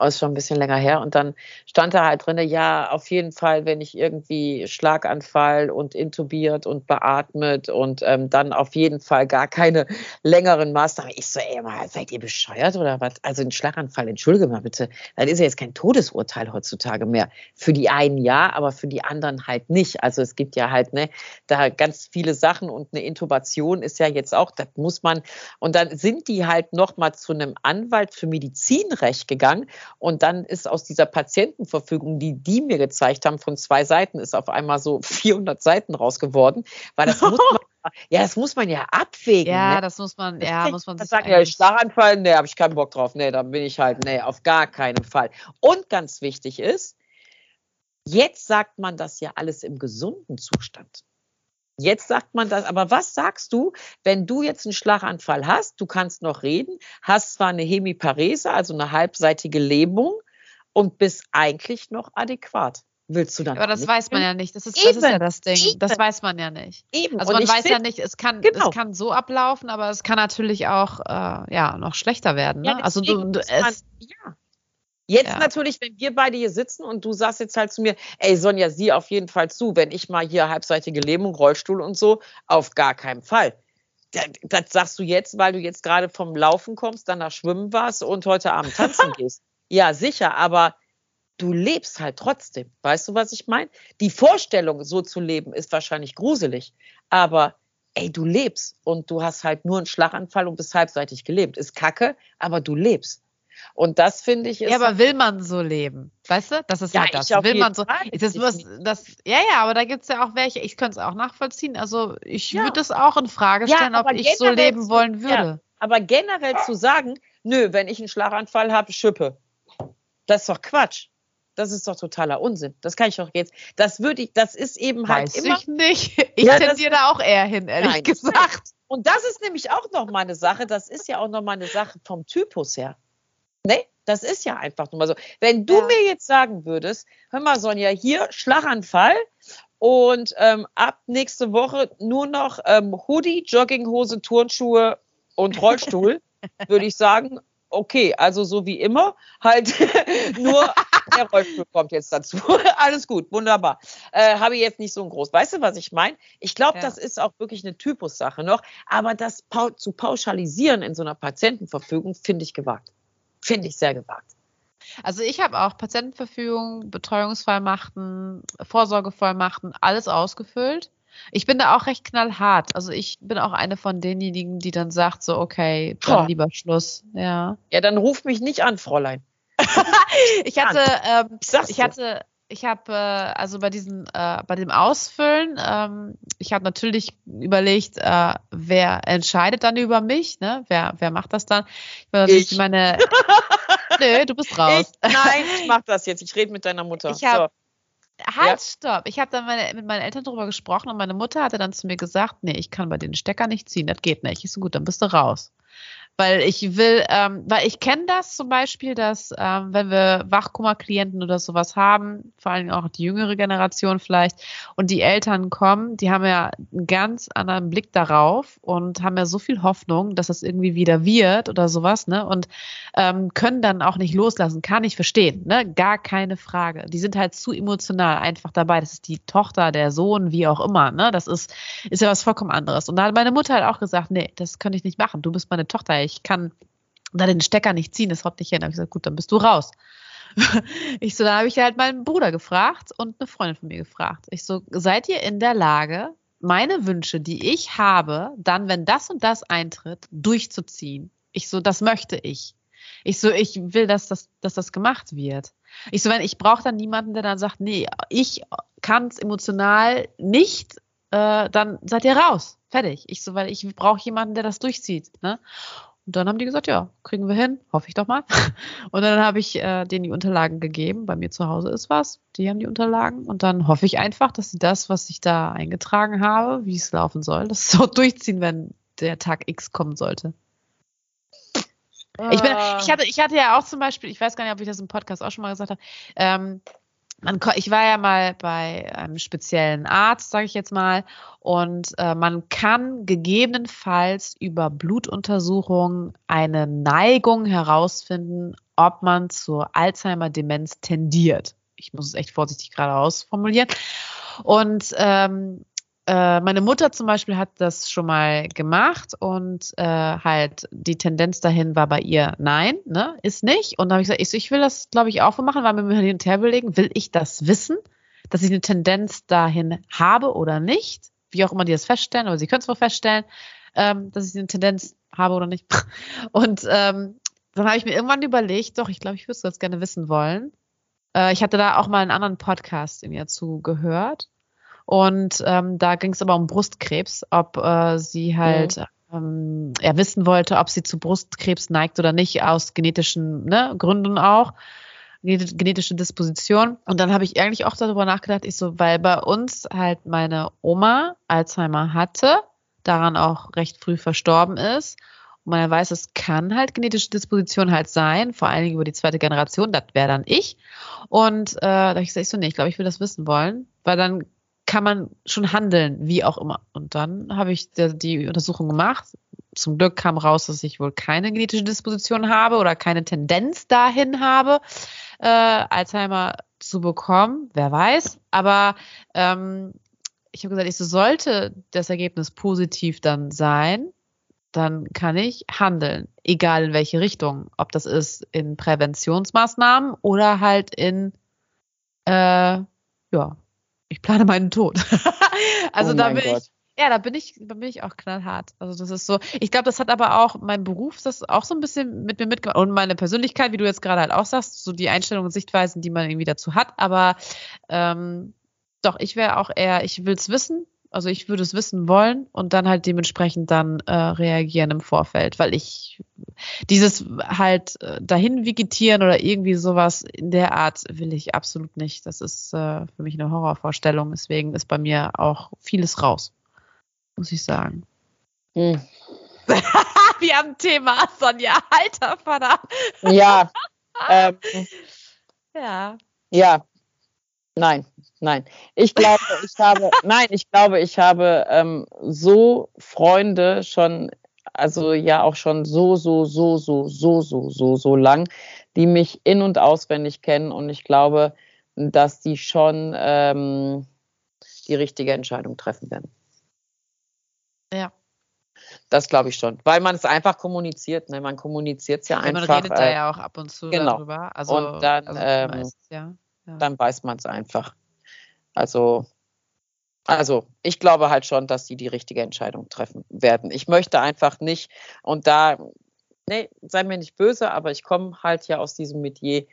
ist schon ein bisschen länger her. Und dann stand da halt drin, ja, auf jeden Fall, wenn ich irgendwie Schlaganfall und intubiert und beatmet und ähm, dann auf jeden Fall gar keine längeren Maßnahmen. Ich so, ey, mal, seid ihr bescheuert oder was? Also ein Schlaganfall, entschuldige mal bitte, das ist ja jetzt kein Todesurteil heutzutage mehr. Für die einen ja, aber für die anderen halt nicht. Also es gibt ja halt, ne, da ganz viele Sachen und eine Intubation ist ja jetzt auch, das muss man, und dann sind die halt nochmal zu einem Anwalt für Medizinrecht gegangen und dann ist aus dieser Patientenverfügung, die die mir gezeigt haben, von zwei Seiten, ist auf einmal so 400 Seiten rausgeworden, weil das muss man, ja, das muss man ja abwägen. Ja, ne? das muss man, ja, muss man sich sagen. Ja, Schlaganfall, nee, habe ich keinen Bock drauf. Nee, da bin ich halt, nee, auf gar keinen Fall. Und ganz wichtig ist, jetzt sagt man das ja alles im gesunden Zustand. Jetzt sagt man das, aber was sagst du, wenn du jetzt einen Schlaganfall hast, du kannst noch reden, hast zwar eine Hemiparese, also eine halbseitige Lähmung und bist eigentlich noch adäquat. Willst du dann? Aber das weiß man ja nicht. Das ist, das ist ja das Ding. Eben. Das weiß man ja nicht. Eben. Also man weiß ja nicht, es kann, genau. es kann so ablaufen, aber es kann natürlich auch äh, ja, noch schlechter werden. Ne? Ja, also du, du es, ja. Jetzt ja. natürlich, wenn wir beide hier sitzen und du sagst jetzt halt zu mir, ey Sonja, sieh auf jeden Fall zu, wenn ich mal hier halbseitige Lähmung, Rollstuhl und so, auf gar keinen Fall. Das, das sagst du jetzt, weil du jetzt gerade vom Laufen kommst, dann nach Schwimmen warst und heute Abend tanzen gehst. Ja, sicher, aber du lebst halt trotzdem. Weißt du, was ich meine? Die Vorstellung, so zu leben, ist wahrscheinlich gruselig, aber ey, du lebst und du hast halt nur einen Schlaganfall und bist halbseitig gelebt. Ist kacke, aber du lebst. Und das finde ich ist. Ja, aber will man so leben? Weißt du? Das ist ja, halt das. Will man so. Das, was, das, ja, ja, aber da gibt es ja auch welche, ich könnte es auch nachvollziehen. Also ich ja. würde es auch in Frage stellen, ja, ob ich so leben wollen würde. Ja, aber generell zu sagen, nö, wenn ich einen Schlaganfall habe, schippe. Das ist doch Quatsch. Das ist doch totaler Unsinn. Das kann ich doch jetzt. Das würde ich, das ist eben halt Weiß immer. Ich nicht. Ich ja, tendiere da auch eher hin, ehrlich nein, gesagt. Und das ist nämlich auch noch mal eine Sache, das ist ja auch noch mal eine Sache vom Typus her. Ne? Das ist ja einfach nur mal so. Wenn du ja. mir jetzt sagen würdest, hör mal, Sonja, hier Schlaganfall und ähm, ab nächste Woche nur noch ähm, Hoodie, Jogginghose, Turnschuhe und Rollstuhl, würde ich sagen, okay, also so wie immer, halt nur der Rollstuhl kommt jetzt dazu. Alles gut, wunderbar. Äh, Habe ich jetzt nicht so ein groß. Weißt du, was ich meine? Ich glaube, ja. das ist auch wirklich eine Typussache noch, aber das zu pauschalisieren in so einer Patientenverfügung finde ich gewagt. Finde ich sehr gewagt. Also ich habe auch Patientenverfügung, Betreuungsvollmachten, Vorsorgevollmachten, alles ausgefüllt. Ich bin da auch recht knallhart. Also ich bin auch eine von denjenigen, die dann sagt so, okay, dann lieber Schluss. Ja. Ja, dann ruf mich nicht an, Fräulein. ich hatte, ähm, ich hatte, ich habe äh, also bei diesem, äh, bei dem Ausfüllen, ähm, ich habe natürlich überlegt, äh, wer entscheidet dann über mich, ne? Wer, wer macht das dann? Ich, ich. meine, nö, du bist raus. Ich, nein, ich mach das jetzt. Ich rede mit deiner Mutter. Ich habe so. Halt, ja. stopp. Ich habe dann meine, mit meinen Eltern darüber gesprochen und meine Mutter hatte dann zu mir gesagt, nee, ich kann bei den Stecker nicht ziehen, das geht nicht. Ich so, gut, dann bist du raus weil ich will, ähm, weil ich kenne das zum Beispiel, dass ähm, wenn wir Wachkummerklienten oder sowas haben, vor allem auch die jüngere Generation vielleicht, und die Eltern kommen, die haben ja einen ganz anderen Blick darauf und haben ja so viel Hoffnung, dass das irgendwie wieder wird oder sowas, ne? Und ähm, können dann auch nicht loslassen, kann ich verstehen, ne? Gar keine Frage. Die sind halt zu emotional einfach dabei. Das ist die Tochter, der Sohn, wie auch immer, ne? Das ist, ist ja was vollkommen anderes. Und da hat meine Mutter halt auch gesagt, nee, das könnte ich nicht machen. Du bist meine Tochter ich kann da den Stecker nicht ziehen, das haut nicht hin. Da habe ich gesagt, gut, dann bist du raus. ich so, da habe ich halt meinen Bruder gefragt und eine Freundin von mir gefragt. Ich so, seid ihr in der Lage, meine Wünsche, die ich habe, dann, wenn das und das eintritt, durchzuziehen? Ich so, das möchte ich. Ich so, ich will, dass das, dass das gemacht wird. Ich so, wenn ich brauche dann niemanden, der dann sagt, nee, ich kann es emotional nicht, äh, dann seid ihr raus. Fertig. Ich so, weil ich brauche jemanden, der das durchzieht. Ne? Und dann haben die gesagt, ja, kriegen wir hin, hoffe ich doch mal. Und dann habe ich äh, denen die Unterlagen gegeben. Bei mir zu Hause ist was. Die haben die Unterlagen. Und dann hoffe ich einfach, dass sie das, was ich da eingetragen habe, wie es laufen soll, das so durchziehen, wenn der Tag X kommen sollte. Ich, bin, ich, hatte, ich hatte ja auch zum Beispiel, ich weiß gar nicht, ob ich das im Podcast auch schon mal gesagt habe, ähm, man, ich war ja mal bei einem speziellen Arzt, sage ich jetzt mal, und äh, man kann gegebenenfalls über Blutuntersuchungen eine Neigung herausfinden, ob man zur Alzheimer-Demenz tendiert. Ich muss es echt vorsichtig gerade ausformulieren. Und ähm, äh, meine Mutter zum Beispiel hat das schon mal gemacht und äh, halt die Tendenz dahin war bei ihr, nein, ne, ist nicht. Und dann habe ich gesagt, ich, ich will das, glaube ich, auch machen, weil wir mir hin und her überlegen, will ich das wissen, dass ich eine Tendenz dahin habe oder nicht? Wie auch immer die das feststellen, aber sie können es wohl feststellen, ähm, dass ich eine Tendenz habe oder nicht. Und ähm, dann habe ich mir irgendwann überlegt, doch, ich glaube, ich würde ganz gerne wissen wollen. Äh, ich hatte da auch mal einen anderen Podcast in ihr zugehört. Und ähm, da ging es aber um Brustkrebs, ob äh, sie halt mhm. ähm, er wissen wollte, ob sie zu Brustkrebs neigt oder nicht, aus genetischen ne, Gründen auch genetische Disposition. Und dann habe ich eigentlich auch darüber nachgedacht, ich so, weil bei uns halt meine Oma Alzheimer hatte, daran auch recht früh verstorben ist. Und man weiß, es kann halt genetische Disposition halt sein, vor allen Dingen über die zweite Generation, das wäre dann ich. Und äh, da habe ich gesagt, ich so, nee, ich glaube, ich will das wissen wollen, weil dann kann man schon handeln, wie auch immer. Und dann habe ich die, Untersuchung gemacht. Zum Glück kam raus, dass ich wohl keine genetische Disposition habe oder keine Tendenz dahin habe, äh, Alzheimer zu bekommen. Wer weiß. Aber ähm, ich habe gesagt, ich so, sollte das Ergebnis positiv dann sein, dann kann ich handeln, egal in welche Richtung. Ob das ist in Präventionsmaßnahmen oder halt in äh, ja, ich plane meinen Tod. also oh da bin Gott. ich, ja, da bin ich, da bin ich auch knallhart. Also das ist so. Ich glaube, das hat aber auch mein Beruf, das auch so ein bisschen mit mir mitgemacht und meine Persönlichkeit, wie du jetzt gerade halt auch sagst, so die Einstellungen und Sichtweisen, die man irgendwie dazu hat. Aber ähm, doch, ich wäre auch eher, ich will es wissen, also ich würde es wissen wollen und dann halt dementsprechend dann äh, reagieren im Vorfeld, weil ich dieses halt äh, dahin vegetieren oder irgendwie sowas in der Art will ich absolut nicht. Das ist äh, für mich eine Horrorvorstellung. Deswegen ist bei mir auch vieles raus, muss ich sagen. Hm. Wir haben ein Thema, Sonja. Alter Vater. Ja. ähm, Ja. ja. Nein, nein. Ich glaube, ich habe, nein, ich glaube, ich habe ähm, so Freunde schon, also ja auch schon so, so, so, so, so, so, so, so lang, die mich in- und auswendig kennen. Und ich glaube, dass die schon ähm, die richtige Entscheidung treffen werden. Ja. Das glaube ich schon, weil man es einfach kommuniziert. Ne? Man kommuniziert es ja Ja, man einfach. redet da äh, ja auch ab und zu genau. darüber. Also, Und dann, also ähm, meistens, ja. Ja. dann weiß man es einfach. Also, also ich glaube halt schon, dass die die richtige Entscheidung treffen werden. Ich möchte einfach nicht, und da, nee, sei mir nicht böse, aber ich komme halt ja aus diesem Metier.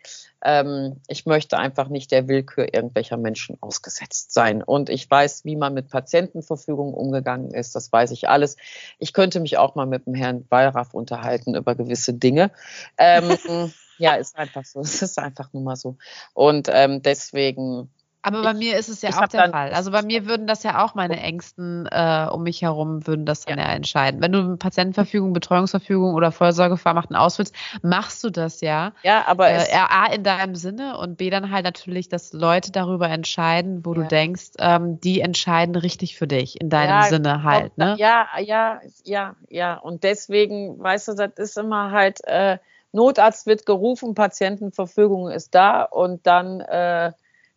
Ähm, ich möchte einfach nicht der Willkür irgendwelcher Menschen ausgesetzt sein. Und ich weiß, wie man mit Patientenverfügung umgegangen ist. Das weiß ich alles. Ich könnte mich auch mal mit dem Herrn Wallraff unterhalten über gewisse Dinge. Ähm, ja, ist einfach so. Es ist einfach nur mal so. Und ähm, deswegen Aber bei mir ist es ja ich auch der Fall. Also bei mir würden das ja auch meine Ängsten äh, um mich herum würden das dann ja. entscheiden. Wenn du Patientenverfügung, Betreuungsverfügung oder Vorsorgevollmachten ausfüllst, machst du das ja. Ja, aber Äh, A in deinem Sinne und B dann halt natürlich, dass Leute darüber entscheiden, wo du Ja. denkst, ähm, die entscheiden richtig für dich in deinem Ja, Sinne halt. Ne? Ja, ja, ja, ja. Und deswegen, weißt du, das ist immer halt, äh, Notarzt wird gerufen, Patientenverfügung ist da und dann äh,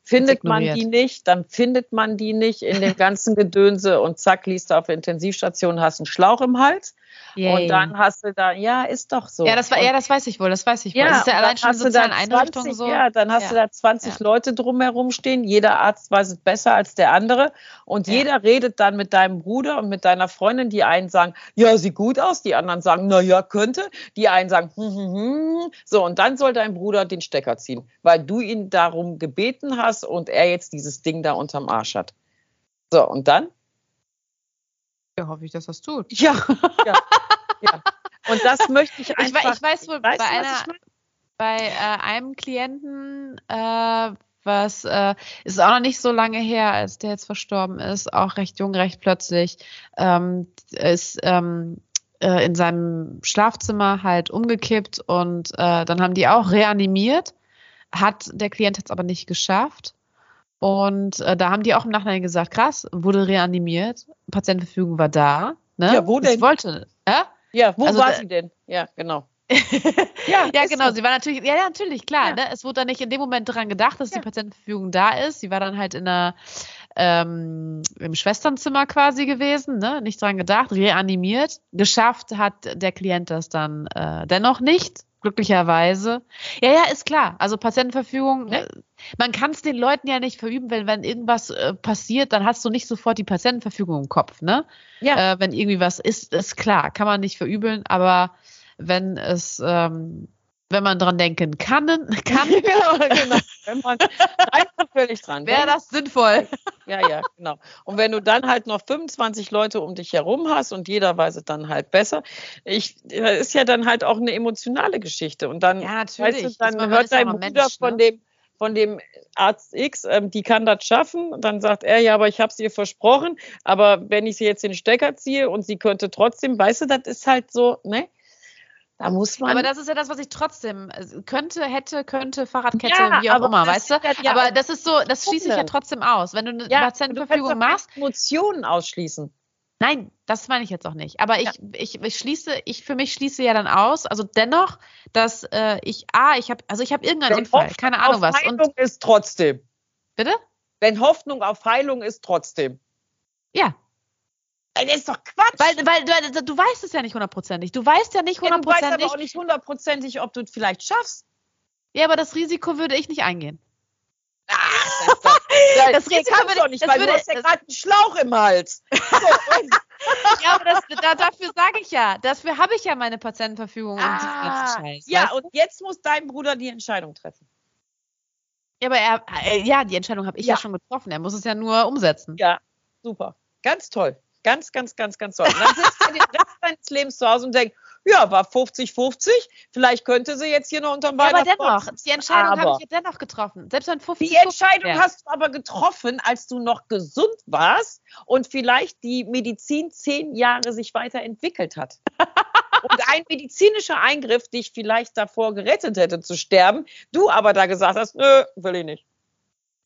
findet man die nicht, dann findet man die nicht in dem ganzen Gedönse und zack, liest du auf der Intensivstation, hast einen Schlauch im Hals Yay. und dann hast du da, ja, ist doch so. ja, das war, ja, das weiß ich wohl, das weiß ich wohl. Ja, das ist ja allein dann schon in hast du da sozialen Einrichtungen 20, so. Ja, dann hast Ja. du da 20 Ja. Leute drumherum stehen. Jeder Arzt weiß es besser als der andere. Und jeder redet dann mit deinem Bruder und mit deiner Freundin. Die einen sagen, ja, sieht gut aus. Die anderen sagen, na ja, könnte. Die einen sagen, hm, hm, hm. So, und dann soll dein Bruder den Stecker ziehen, weil du ihn darum gebeten hast und er jetzt dieses Ding da unterm Arsch hat. So, und dann? Ja, hoffe ich, dass das tut. Ja, ja, ja. Und das möchte ich Ich, einfach. wei- ich weiß wohl, Weißt bei, einer, ich bei äh, einem Klienten, äh, was äh, ist auch noch nicht so lange her, als der jetzt verstorben ist, auch recht jung, recht plötzlich, ähm, ist ähm, äh, in seinem Schlafzimmer halt umgekippt und äh, dann haben die auch reanimiert, hat der Klient jetzt aber nicht geschafft. Und äh, da haben die auch im Nachhinein gesagt, krass, wurde reanimiert, Patientenverfügung war da. Ne? Ja, wo Das denn? wollte, äh? Ja, wo Also war sie denn? Ja, genau. Ja, ist genau. so. Sie war natürlich, ja, ja natürlich, klar. Ja. Ne? Es wurde dann nicht in dem Moment daran gedacht, dass Ja. die Patientenverfügung da ist. Sie war dann halt in einer, ähm, im Schwesternzimmer quasi gewesen, ne? nicht dran gedacht, reanimiert. Geschafft hat der Klient das dann äh, dennoch nicht, glücklicherweise. Ja, ja, ist klar. Also Patientenverfügung, Ne? man kann es den Leuten ja nicht verüben, wenn, wenn irgendwas äh, passiert, dann hast du nicht sofort die Patientenverfügung im Kopf, ne? Ja. Äh, wenn irgendwie was ist, ist klar, kann man nicht verübeln, aber wenn es, ähm, wenn man dran denken kann, kann genau, genau. Wenn man zufällig dran wäre das sinnvoll. Ja, ja, genau. Und wenn du dann halt noch 25 Leute um dich herum hast und jeder weiß es dann halt besser, ich, das ist ja dann halt auch eine emotionale Geschichte. Und dann, Ja, weißt natürlich. du, Ist dann hört ja dein Bruder Mensch, von ne? dem von dem Arzt X, ähm, die kann das schaffen. Und dann sagt er, ja, aber ich habe es ihr versprochen. Aber wenn ich sie jetzt den Stecker ziehe und sie könnte trotzdem, weißt du, das ist halt so, ne? Da muss man. Aber das ist ja das, was ich trotzdem äh, könnte, hätte, könnte, Fahrradkette, Ja, wie auch immer, weißt du? ja- ja, aber das ist so, das schließe ich ja trotzdem aus. Wenn du eine ja, Patientenverfügung machst, Emotionen ausschließen. Nein, das meine ich jetzt auch nicht. Aber ich, ich, ich schließe, ich für mich schließe ja dann aus, also dennoch, dass äh, ich, ah, ich habe, also ich habe irgendeinen Wenn Unfall, Hoffnung keine Ahnung was. Heilung Und ist trotzdem. bitte? Wenn Hoffnung auf Heilung ist trotzdem. Ja, Das ist doch Quatsch. weil, weil du, du weißt es ja nicht hundertprozentig. Du weißt ja nicht Ja, du weißt aber hundertprozentig. auch nicht hundertprozentig, ob du es vielleicht schaffst. Ja, aber das Risiko würde ich nicht eingehen. Ah, das, das, Das das Risiko würde- du doch nicht, weil würde- du hast ja gerade einen Schlauch im Hals. Und, Ja, aber das, da, dafür sage ich ja, dafür habe ich ja meine Patientenverfügung und ah, ganzen Scheiß. ja, und jetzt muss dein Bruder die Entscheidung treffen. ja, aber er, äh, ja, die Entscheidung habe ich ja. Ja. schon getroffen. Er muss es ja nur umsetzen. Ja, super. Ganz toll. Ganz, ganz, ganz, ganz toll. Und dann sitzt er den Rest deines Lebens zu Hause und denkt, ja, war 50-50. Vielleicht könnte sie jetzt hier noch unterm Ja, aber dennoch, die Entscheidung habe ich ja dennoch getroffen. Selbst wenn 50 Die Entscheidung wäre. hast du aber getroffen, als du noch gesund warst und vielleicht die Medizin zehn Jahre sich weiterentwickelt hat. und ein medizinischer Eingriff dich vielleicht davor gerettet hätte zu sterben, du aber da gesagt hast, nö, will ich nicht.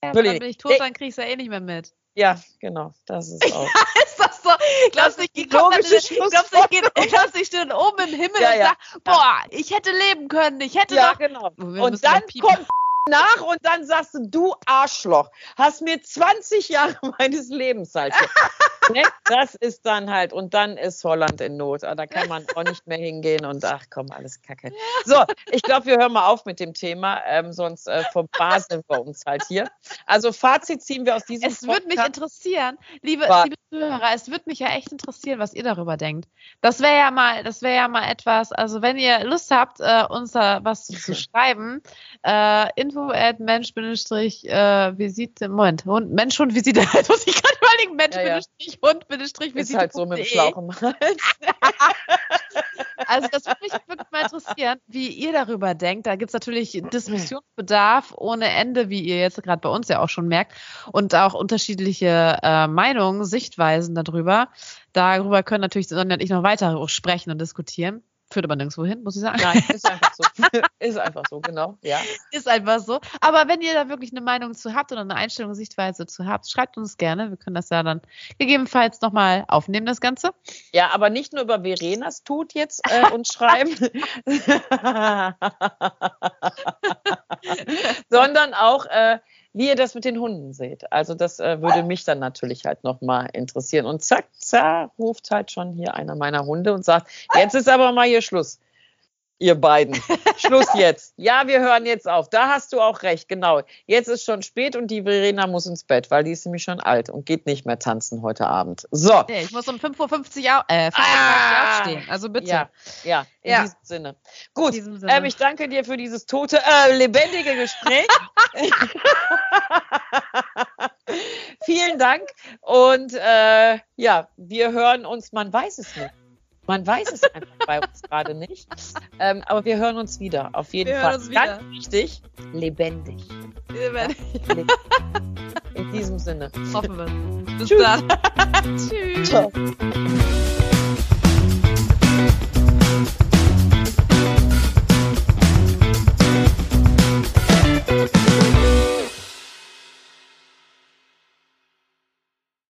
Ja, will ich dann nicht. bin ich tot, dann kriegst du ja eh nicht mehr mit. Ja, genau, das ist auch. Ist das so? Glaubst du, ich die gehe glaubst, du, ich gehe- glaubst, ich stehe oben im Himmel Ja, und ja. sag, boah, ich hätte leben können, ich hätte ja, noch. genau. Und dann kommt nach und dann sagst du, du Arschloch, hast mir 20 Jahre meines Lebens halt. ne? Das ist dann halt, und dann ist Holland in Not. Ah, Da kann man auch nicht mehr hingehen und ach komm, alles Kacke. So, ich glaube, wir hören mal auf mit dem Thema, ähm, sonst äh, verbaseln wir uns halt hier. Also Fazit ziehen wir aus diesem Es würde mich interessieren, liebe, liebe Zuhörer, es würde mich ja echt interessieren, was ihr darüber denkt. Das wäre ja mal, das wäre ja mal etwas, also wenn ihr Lust habt, äh, uns da was zu schreiben, äh, info at mensch äh, visite, Moment, Hund, Mensch und Visite, jetzt muss ich gerade überlegen, Mensch Ja, ja. Hund Visite. ist halt so mit dem. Schlauch im Hals. Also das würde mich wirklich mal interessieren, wie ihr darüber denkt. Da gibt es natürlich Diskussionsbedarf ohne Ende, wie ihr jetzt gerade bei uns ja auch schon merkt. Und auch unterschiedliche äh, Meinungen, Sichtweisen darüber. Darüber können natürlich Sonja und ich noch weiter sprechen und diskutieren. Führt aber nirgendwo hin, muss ich sagen. Nein, ist einfach so. ist einfach so, genau. Ja. Ist einfach so. Aber wenn ihr da wirklich eine Meinung zu habt oder eine Einstellung, Sichtweise zu habt, schreibt uns gerne. Wir können das ja dann gegebenenfalls nochmal aufnehmen, das Ganze. Ja, aber nicht nur über Verenas Tod jetzt äh, uns schreiben, sondern auch, äh, wie ihr das mit den Hunden seht. Also das äh, würde mich dann natürlich halt nochmal interessieren. Und zack, zack, ruft halt schon hier einer meiner Hunde und sagt, jetzt ist aber mal hier Schluss. Ihr beiden. Schluss jetzt. Ja, wir hören jetzt auf. Da hast du auch recht, genau. Jetzt ist schon spät und die Verena muss ins Bett, weil die ist nämlich schon alt und geht nicht mehr tanzen heute Abend. So. Nee, ich muss um 5.50 Uhr äh, 5.30 Ah! Aufstehen. Also bitte. Ja, ja, in Ja. diesem Sinne. Gut, diesem Sinne. Ähm, ich danke dir für dieses tote, äh, lebendige Gespräch. Vielen Dank. Und äh, ja, wir hören uns, man weiß es nicht. Man weiß es einfach bei uns gerade nicht. Ähm, aber wir hören uns wieder, auf jeden Wir Fall. Ganz wichtig, lebendig. In diesem Sinne. Hoffen wir. Bis Tschüss. dann. Tschüss. Ciao.